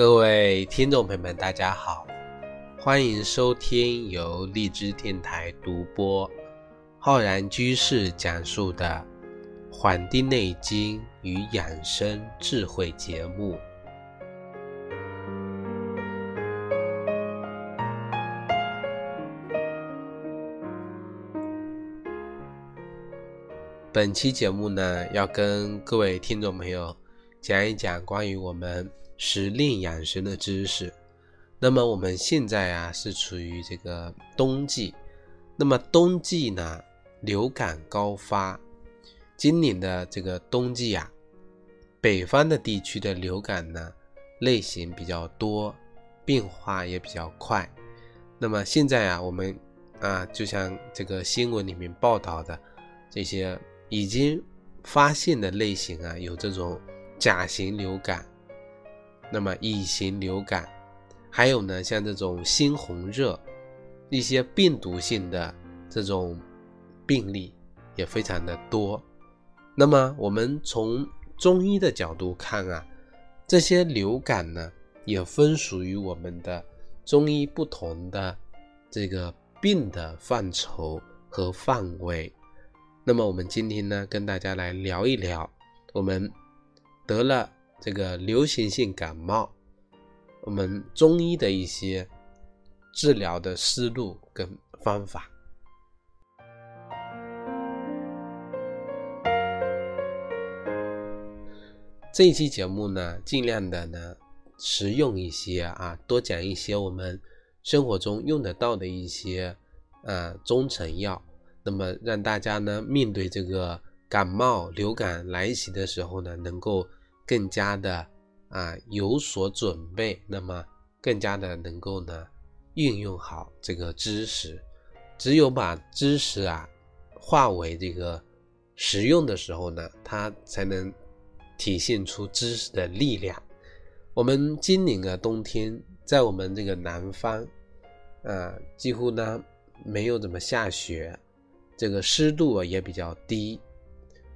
各位听众朋友们，大家好，欢迎收听由荔枝电台独播、浩然居士讲述的《黄帝内经与养生智慧》节目。本期节目呢，要跟各位听众朋友讲一讲关于我们时令养生的知识。那么我们现在啊是处于这个冬季，那么冬季呢流感高发，今年的这个冬季啊，北方的地区的流感呢类型比较多，变化也比较快。那么现在啊，我们啊就像这个新闻里面报道的这些。已经发现的类型啊，有这种甲型流感，那么乙型流感，还有呢，像这种猩红热，一些病毒性的这种病例也非常的多。那么我们从中医的角度看啊，这些流感呢，也分属于我们的中医不同的这个病的范畴和范围。那么我们今天呢，跟大家来聊一聊，我们得了这个流行性感冒，我们中医的一些治疗的思路跟方法。这一期节目呢，尽量的呢实用一些啊，多讲一些我们生活中用得到的一些呃中成药。那么让大家呢面对这个感冒、流感来袭的时候呢，能够更加的啊有所准备，那么更加的能够呢运用好这个知识。只有把知识啊化为这个实用的时候呢，它才能体现出知识的力量。我们今年的冬天在我们这个南方啊，几乎呢没有怎么下雪。这个湿度啊也比较低，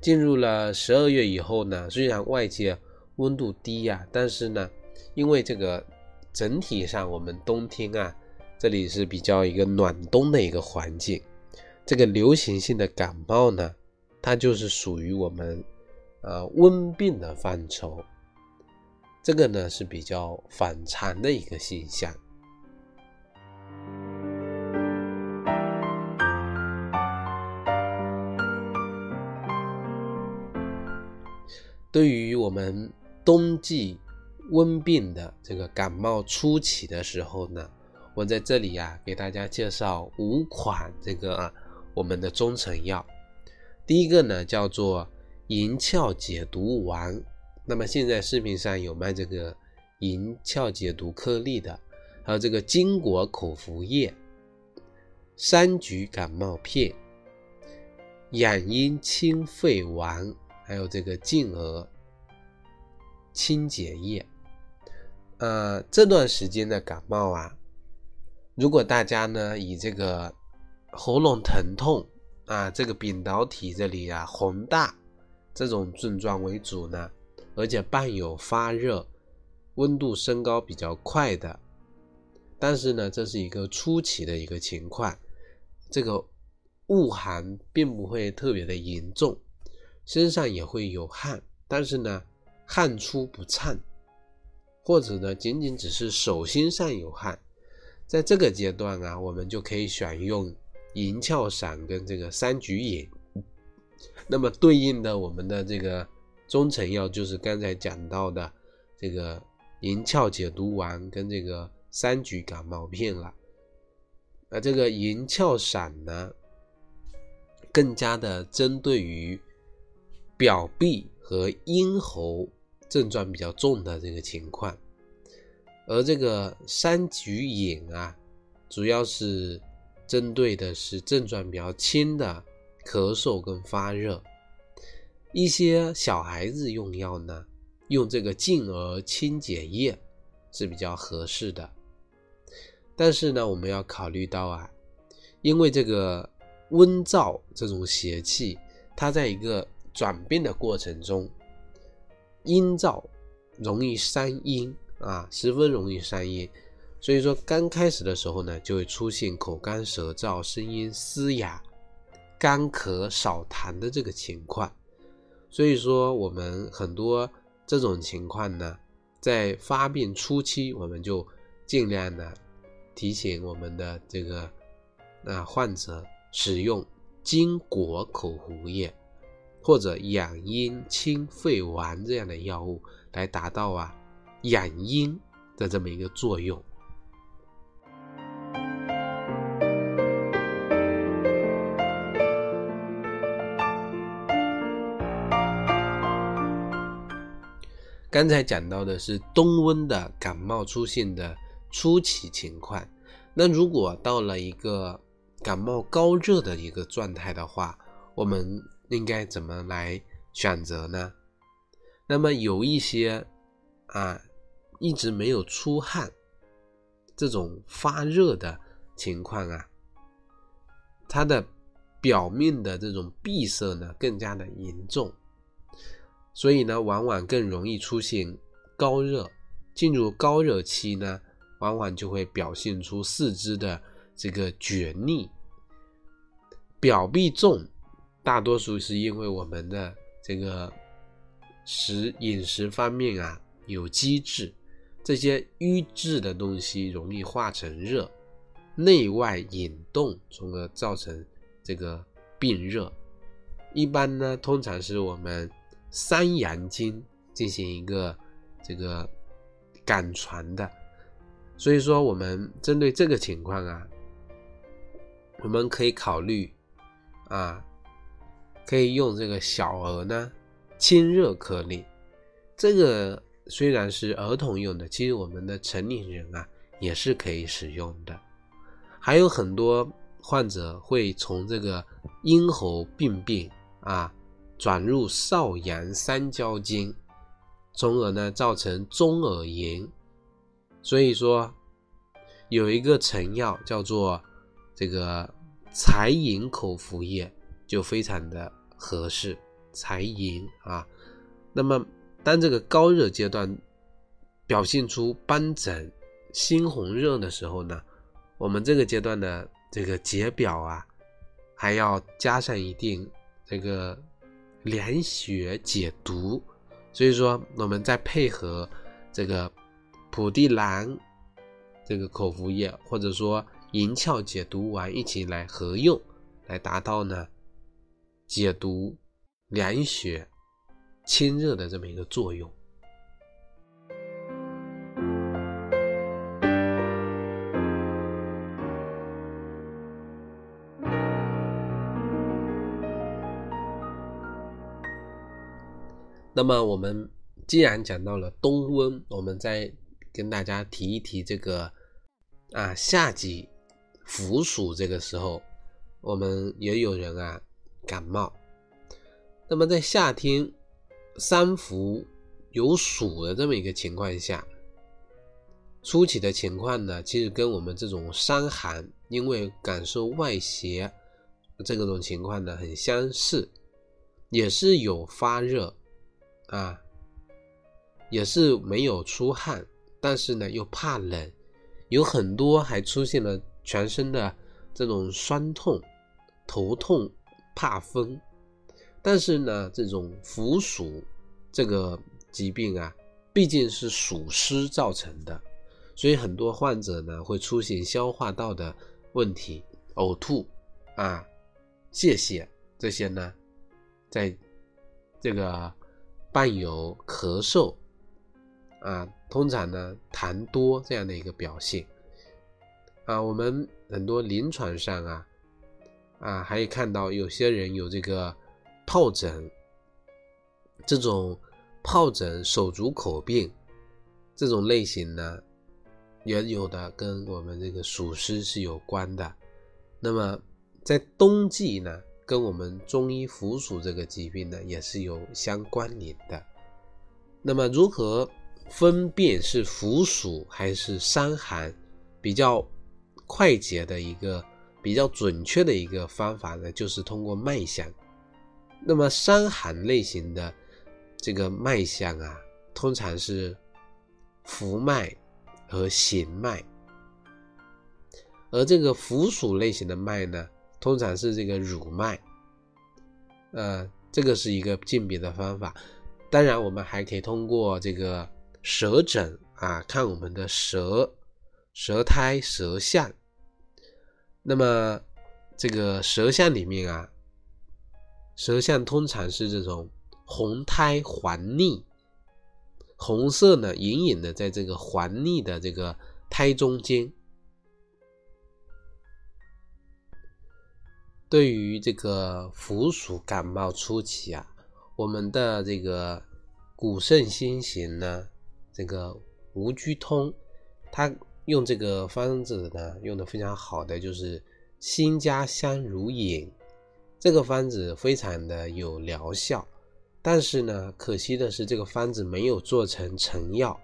进入了十二月以后呢，虽然外界温度低呀，但是呢，因为这个整体上我们冬天啊，这里是比较一个暖冬的一个环境，这个流行性的感冒呢，它就是属于我们呃温病的范畴，这个呢是比较反常的一个现象。对于我们冬季温病的这个感冒初期的时候呢，我在这里呀给大家介绍五款这个啊我们的中成药。第一个呢叫做银翘解毒丸，那么现在市面上有卖这个银翘解毒颗粒的，还有这个金果口服液、山菊感冒片、养阴清肺丸。还有这个净额清洁液，呃，这段时间的感冒啊，如果大家呢以这个喉咙疼痛啊，这个扁桃体这里啊红大这种症状为主呢，而且伴有发热、温度升高比较快的，但是呢，这是一个初期的一个情况，这个恶寒并不会特别的严重。身上也会有汗，但是呢，汗出不畅，或者呢，仅仅只是手心上有汗，在这个阶段啊，我们就可以选用银翘散跟这个三菊饮。那么对应的我们的这个中成药就是刚才讲到的这个银翘解毒丸跟这个三菊感冒片了。那这个银翘散呢，更加的针对于。表壁和咽喉症状比较重的这个情况，而这个三菊饮啊，主要是针对的是症状比较轻的咳嗽跟发热。一些小孩子用药呢，用这个净儿清洁液是比较合适的。但是呢，我们要考虑到啊，因为这个温燥这种邪气，它在一个转变的过程中，阴燥容易伤阴，啊，十分容易伤阴。所以说刚开始的时候呢，就会出现口干舌燥、声音嘶哑、干咳少痰的这个情况。所以说我们很多这种情况呢，在发病初期，我们就尽量的提醒我们的这个啊患者使用金果口服液或者养阴清肺丸这样的药物，来达到啊养阴的这么一个作用。刚才讲到的是冬温的感冒出现的初期情况，那如果到了一个感冒高热的一个状态的话，我们应该怎么来选择呢？那么有一些啊一直没有出汗这种发热的情况啊，它的表面的这种闭塞呢更加的严重。所以呢，往往更容易出现高热。进入高热期呢，往往就会表现出四肢的这个厥逆、表壁重。大多数是因为我们的这个食饮食方面啊有积滞，这些瘀滞的东西容易化成热，内外引动，从而造成这个病热。一般呢，通常是我们。三阳经进行一个这个感传的，所以说我们针对这个情况啊，我们可以考虑啊，可以用这个小儿呢清热颗粒。这个虽然是儿童用的，其实我们的成年人啊也是可以使用的。还有很多患者会从这个咽喉病变啊。转入少阳三焦经，从而呢造成中耳炎。所以说，有一个成药叫做这个柴银口服液，就非常的合适。柴银啊，那么当这个高热阶段表现出斑疹、猩红热的时候呢，我们这个阶段的这个解表啊，还要加上一定这个。凉血解毒，所以说我们再配合这个蒲地蓝这个口服液，或者说银翘解毒丸一起来合用，来达到呢解毒、凉血、清热的这么一个作用。那么我们既然讲到了冬温，我们再跟大家提一提这个啊夏季伏暑这个时候，我们也有人啊感冒。那么在夏天三伏有暑的这么一个情况下，初期的情况呢，其实跟我们这种伤寒，因为感受外邪这个种情况呢很相似，也是有发热。啊，也是没有出汗，但是呢又怕冷，有很多还出现了全身的这种酸痛、头痛、怕风。但是呢，这种伏暑这个疾病啊，毕竟是暑湿造成的，所以很多患者呢会出现消化道的问题、呕吐啊、泄泻这些呢，在这个。伴有咳嗽，啊，通常呢痰多这样的一个表现，啊，我们很多临床上啊，啊，还有看到有些人有这个疱疹，这种疱疹手足口病这种类型呢，也有的跟我们这个暑湿是有关的。那么在冬季呢？跟我们中医伏暑这个疾病呢，也是有相关联的。那么，如何分辨是伏暑还是伤寒，比较快捷的一个、比较准确的一个方法呢？就是通过脉象。那么，伤寒类型的这个脉象啊，通常是浮脉和行脉。而这个浮属类型的脉呢，通常是这个乳脉。呃，这个是一个鉴别的方法。当然，我们还可以通过这个舌诊啊，看我们的舌、舌苔、舌象。那么，这个舌象里面啊，舌象通常是这种红苔黄腻，红色呢隐隐的在这个黄腻的这个苔中间。对于这个腐鼠感冒初期啊，我们的这个古圣先贤呢，这个吴居通，他用这个方子呢，用的非常好的就是辛加香如饮，这个方子非常的有疗效，但是呢，可惜的是这个方子没有做成成药，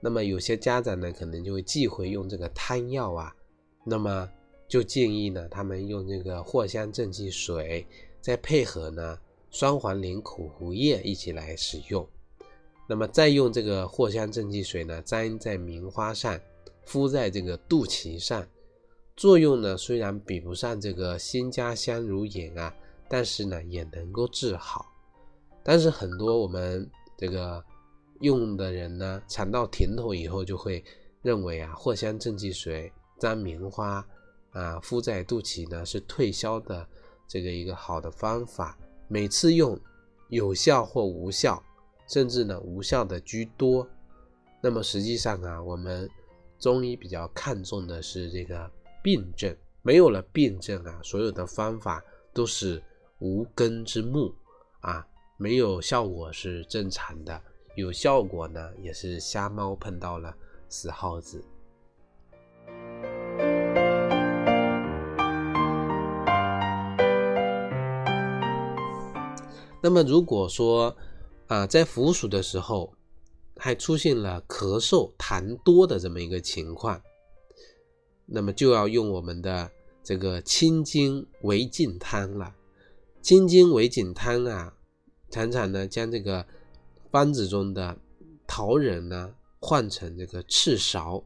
那么有些家长呢，可能就会忌讳用这个汤药啊，那么。就建议呢，他们用这个藿香正气水，再配合呢双黄连口服液一起来使用。那么再用这个藿香正气水呢，沾在棉花上，敷在这个肚脐上，作用呢虽然比不上这个辛加香乳饮啊，但是呢也能够治好。但是很多我们这个用的人呢，尝到甜头以后，就会认为啊，藿香正气水沾棉花。啊，敷在肚脐呢是退烧的这个一个好的方法，每次用有效或无效，甚至呢无效的居多。那么实际上啊，我们中医比较看重的是这个病症，没有了病症啊，所有的方法都是无根之木啊，没有效果是正常的，有效果呢也是瞎猫碰到了死耗子。那么如果说啊，在服暑的时候还出现了咳嗽痰多的这么一个情况，那么就要用我们的这个清津维劲汤了。清津维劲汤啊，常常呢将这个方子中的桃仁呢换成这个赤芍。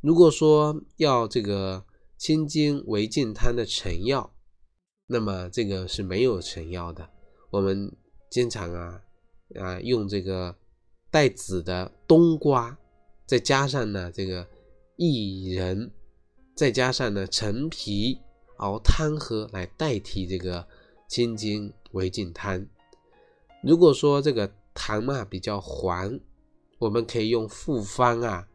如果说要这个清津维劲汤的成药，那么这个是没有成药的。我们经常啊啊用这个带籽的冬瓜，再加上呢这个薏仁，再加上呢陈皮熬汤喝来代替这个清津维劲汤。如果说这个痰嘛比较黄，我们可以用复方啊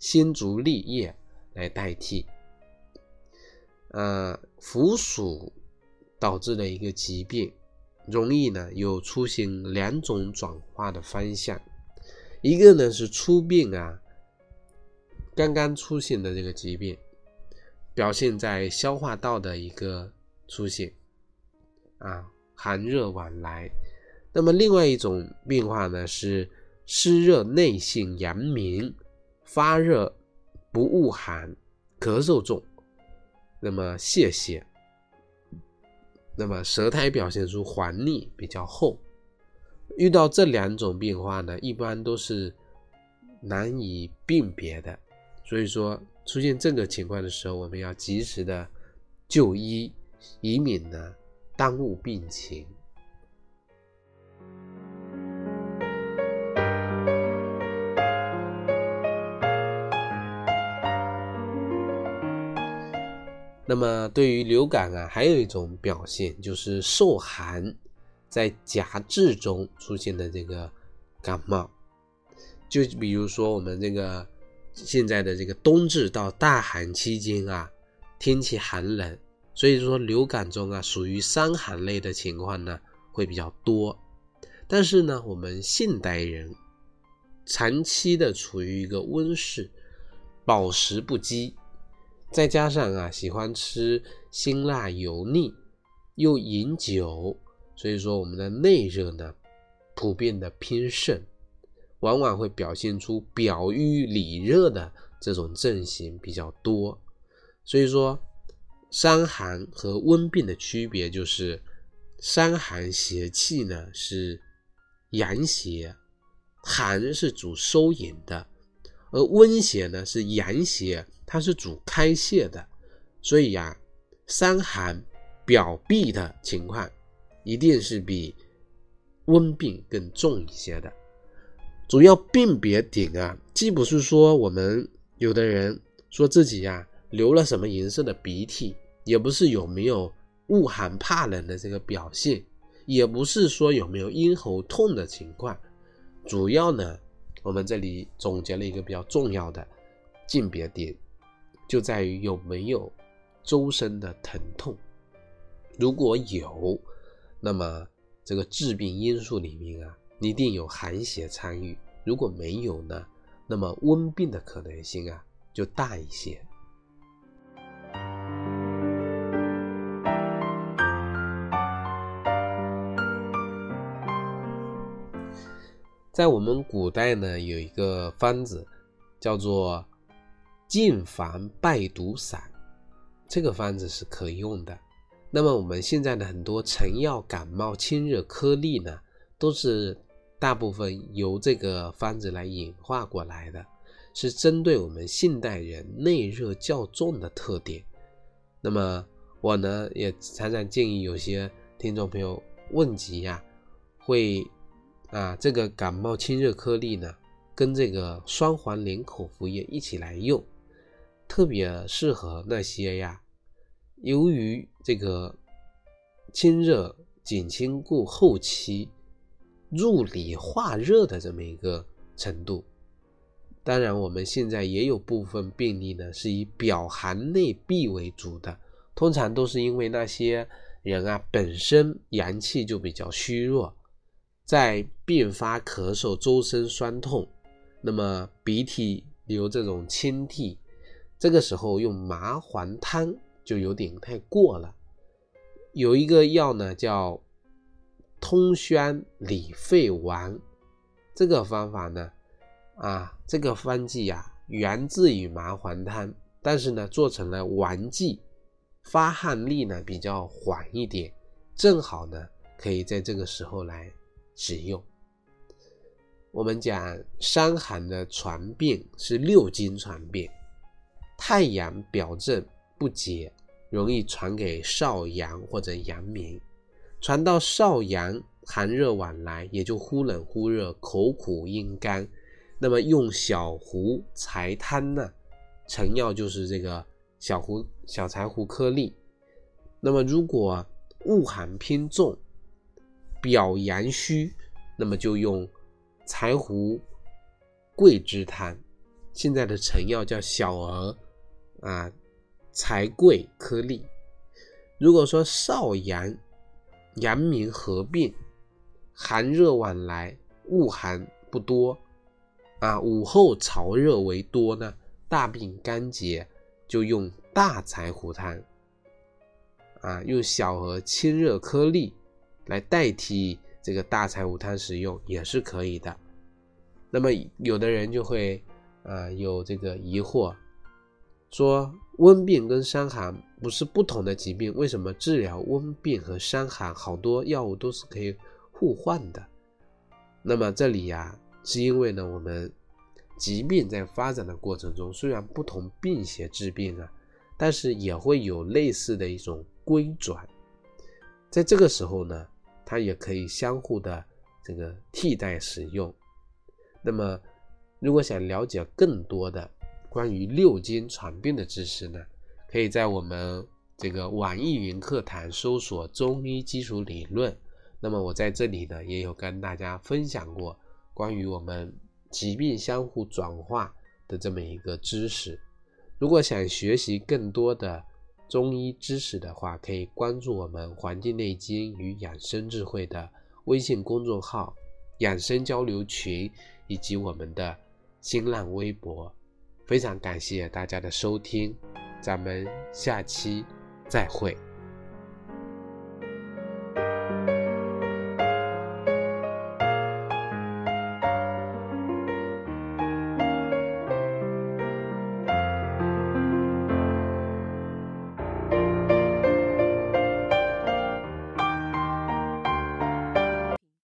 鲜竹沥液来代替。呃，腐暑导致的一个疾病。容易呢有出现两种转化的方向，一个呢是初病啊，刚刚出现的这个疾病，表现在消化道的一个出现，啊寒热往来。那么另外一种变化呢是湿热内性阳明，发热不恶寒，咳嗽重，那么泄泻。那么舌苔表现出黄腻比较厚，遇到这两种变化呢，一般都是难以辨别的。所以说，出现这个情况的时候，我们要及时的就医，以免呢耽误病情。那么对于流感啊，还有一种表现就是受寒，在夹质中出现的这个感冒，就比如说我们这个现在的这个冬至到大寒期间啊，天气寒冷，所以说流感中啊属于伤寒类的情况呢会比较多。但是呢，我们现代人长期的处于一个温室，饱食不饥。再加上啊，喜欢吃辛辣油腻，又饮酒，所以说我们的内热呢，普遍的偏盛，往往会表现出表瘀里热的这种症型比较多。所以说，伤寒和温病的区别就是，伤寒邪气呢是阳邪，寒是主收引的，而温邪呢是阳邪，它是主开泄的。所以呀，伤寒表痹的情况，一定是比温病更重一些的。主要辨别点啊，既不是说我们有的人说自己呀流了什么颜色的鼻涕，也不是有没有恶寒怕冷的这个表现，也不是说有没有咽喉痛的情况。主要呢，我们这里总结了一个比较重要的鉴别点，就在于有没有。周身的疼痛，如果有，那么这个致病因素里面啊，一定有寒邪参与；如果没有呢，那么温病的可能性啊就大一些。在我们古代呢，有一个方子叫做晋防败毒散。这个方子是可用的。那么我们现在的很多成药感冒清热颗粒呢，都是大部分由这个方子来演化过来的，是针对我们现代人内热较重的特点。那么我呢也常常建议有些听众朋友问及呀，会啊这个感冒清热颗粒呢，跟这个双黄连口服液一起来用，特别适合那些呀。由于这个清热减轻过后期入里化热的这么一个程度，当然我们现在也有部分病例呢是以表寒内闭为主的，通常都是因为那些人啊本身阳气就比较虚弱，在并发咳嗽、周身酸痛，那么鼻涕流这种清涕，这个时候用麻黄汤。就有点太过了。有一个药呢，叫通宣理肺丸，这个方法呢，啊，这个方剂啊，源自于麻黄汤，但是呢，做成了丸剂，发汗力呢比较缓一点，正好呢，可以在这个时候来使用。我们讲伤寒的传变是六经传变，太阳表症。不解，容易传给少阳或者阳明，传到少阳，寒热往来，也就忽冷忽热，口苦咽干。那么用小胡柴汤呢？成药就是这个小胡小柴胡颗粒。那么如果恶寒偏重，表阳虚，那么就用柴胡桂枝汤。现在的成药叫小儿啊。柴桂颗粒。如果说少阳、阳明合并，寒热往来，恶寒不多，啊，午后潮热为多呢，大病干结，就用大柴胡汤，啊，用小儿清热颗粒来代替这个大柴胡汤使用也是可以的。那么有的人就会啊有这个疑惑。说温病跟伤寒不是不同的疾病，为什么治疗温病和伤寒好多药物都是可以互换的？那么这里呀，是因为呢，我们疾病在发展的过程中，虽然不同病邪治病啊，但是也会有类似的一种归转，在这个时候呢，它也可以相互的这个替代使用。那么，如果想了解更多的，关于六经传病的知识呢，可以在我们这个网易云课堂搜索“中医基础理论”。那么我在这里呢，也有跟大家分享过关于我们疾病相互转化的这么一个知识。如果想学习更多的中医知识的话，可以关注我们“黄帝内经与养生智慧”的微信公众号、养生交流群以及我们的新浪微博。非常感谢大家的收听，咱们下期再会。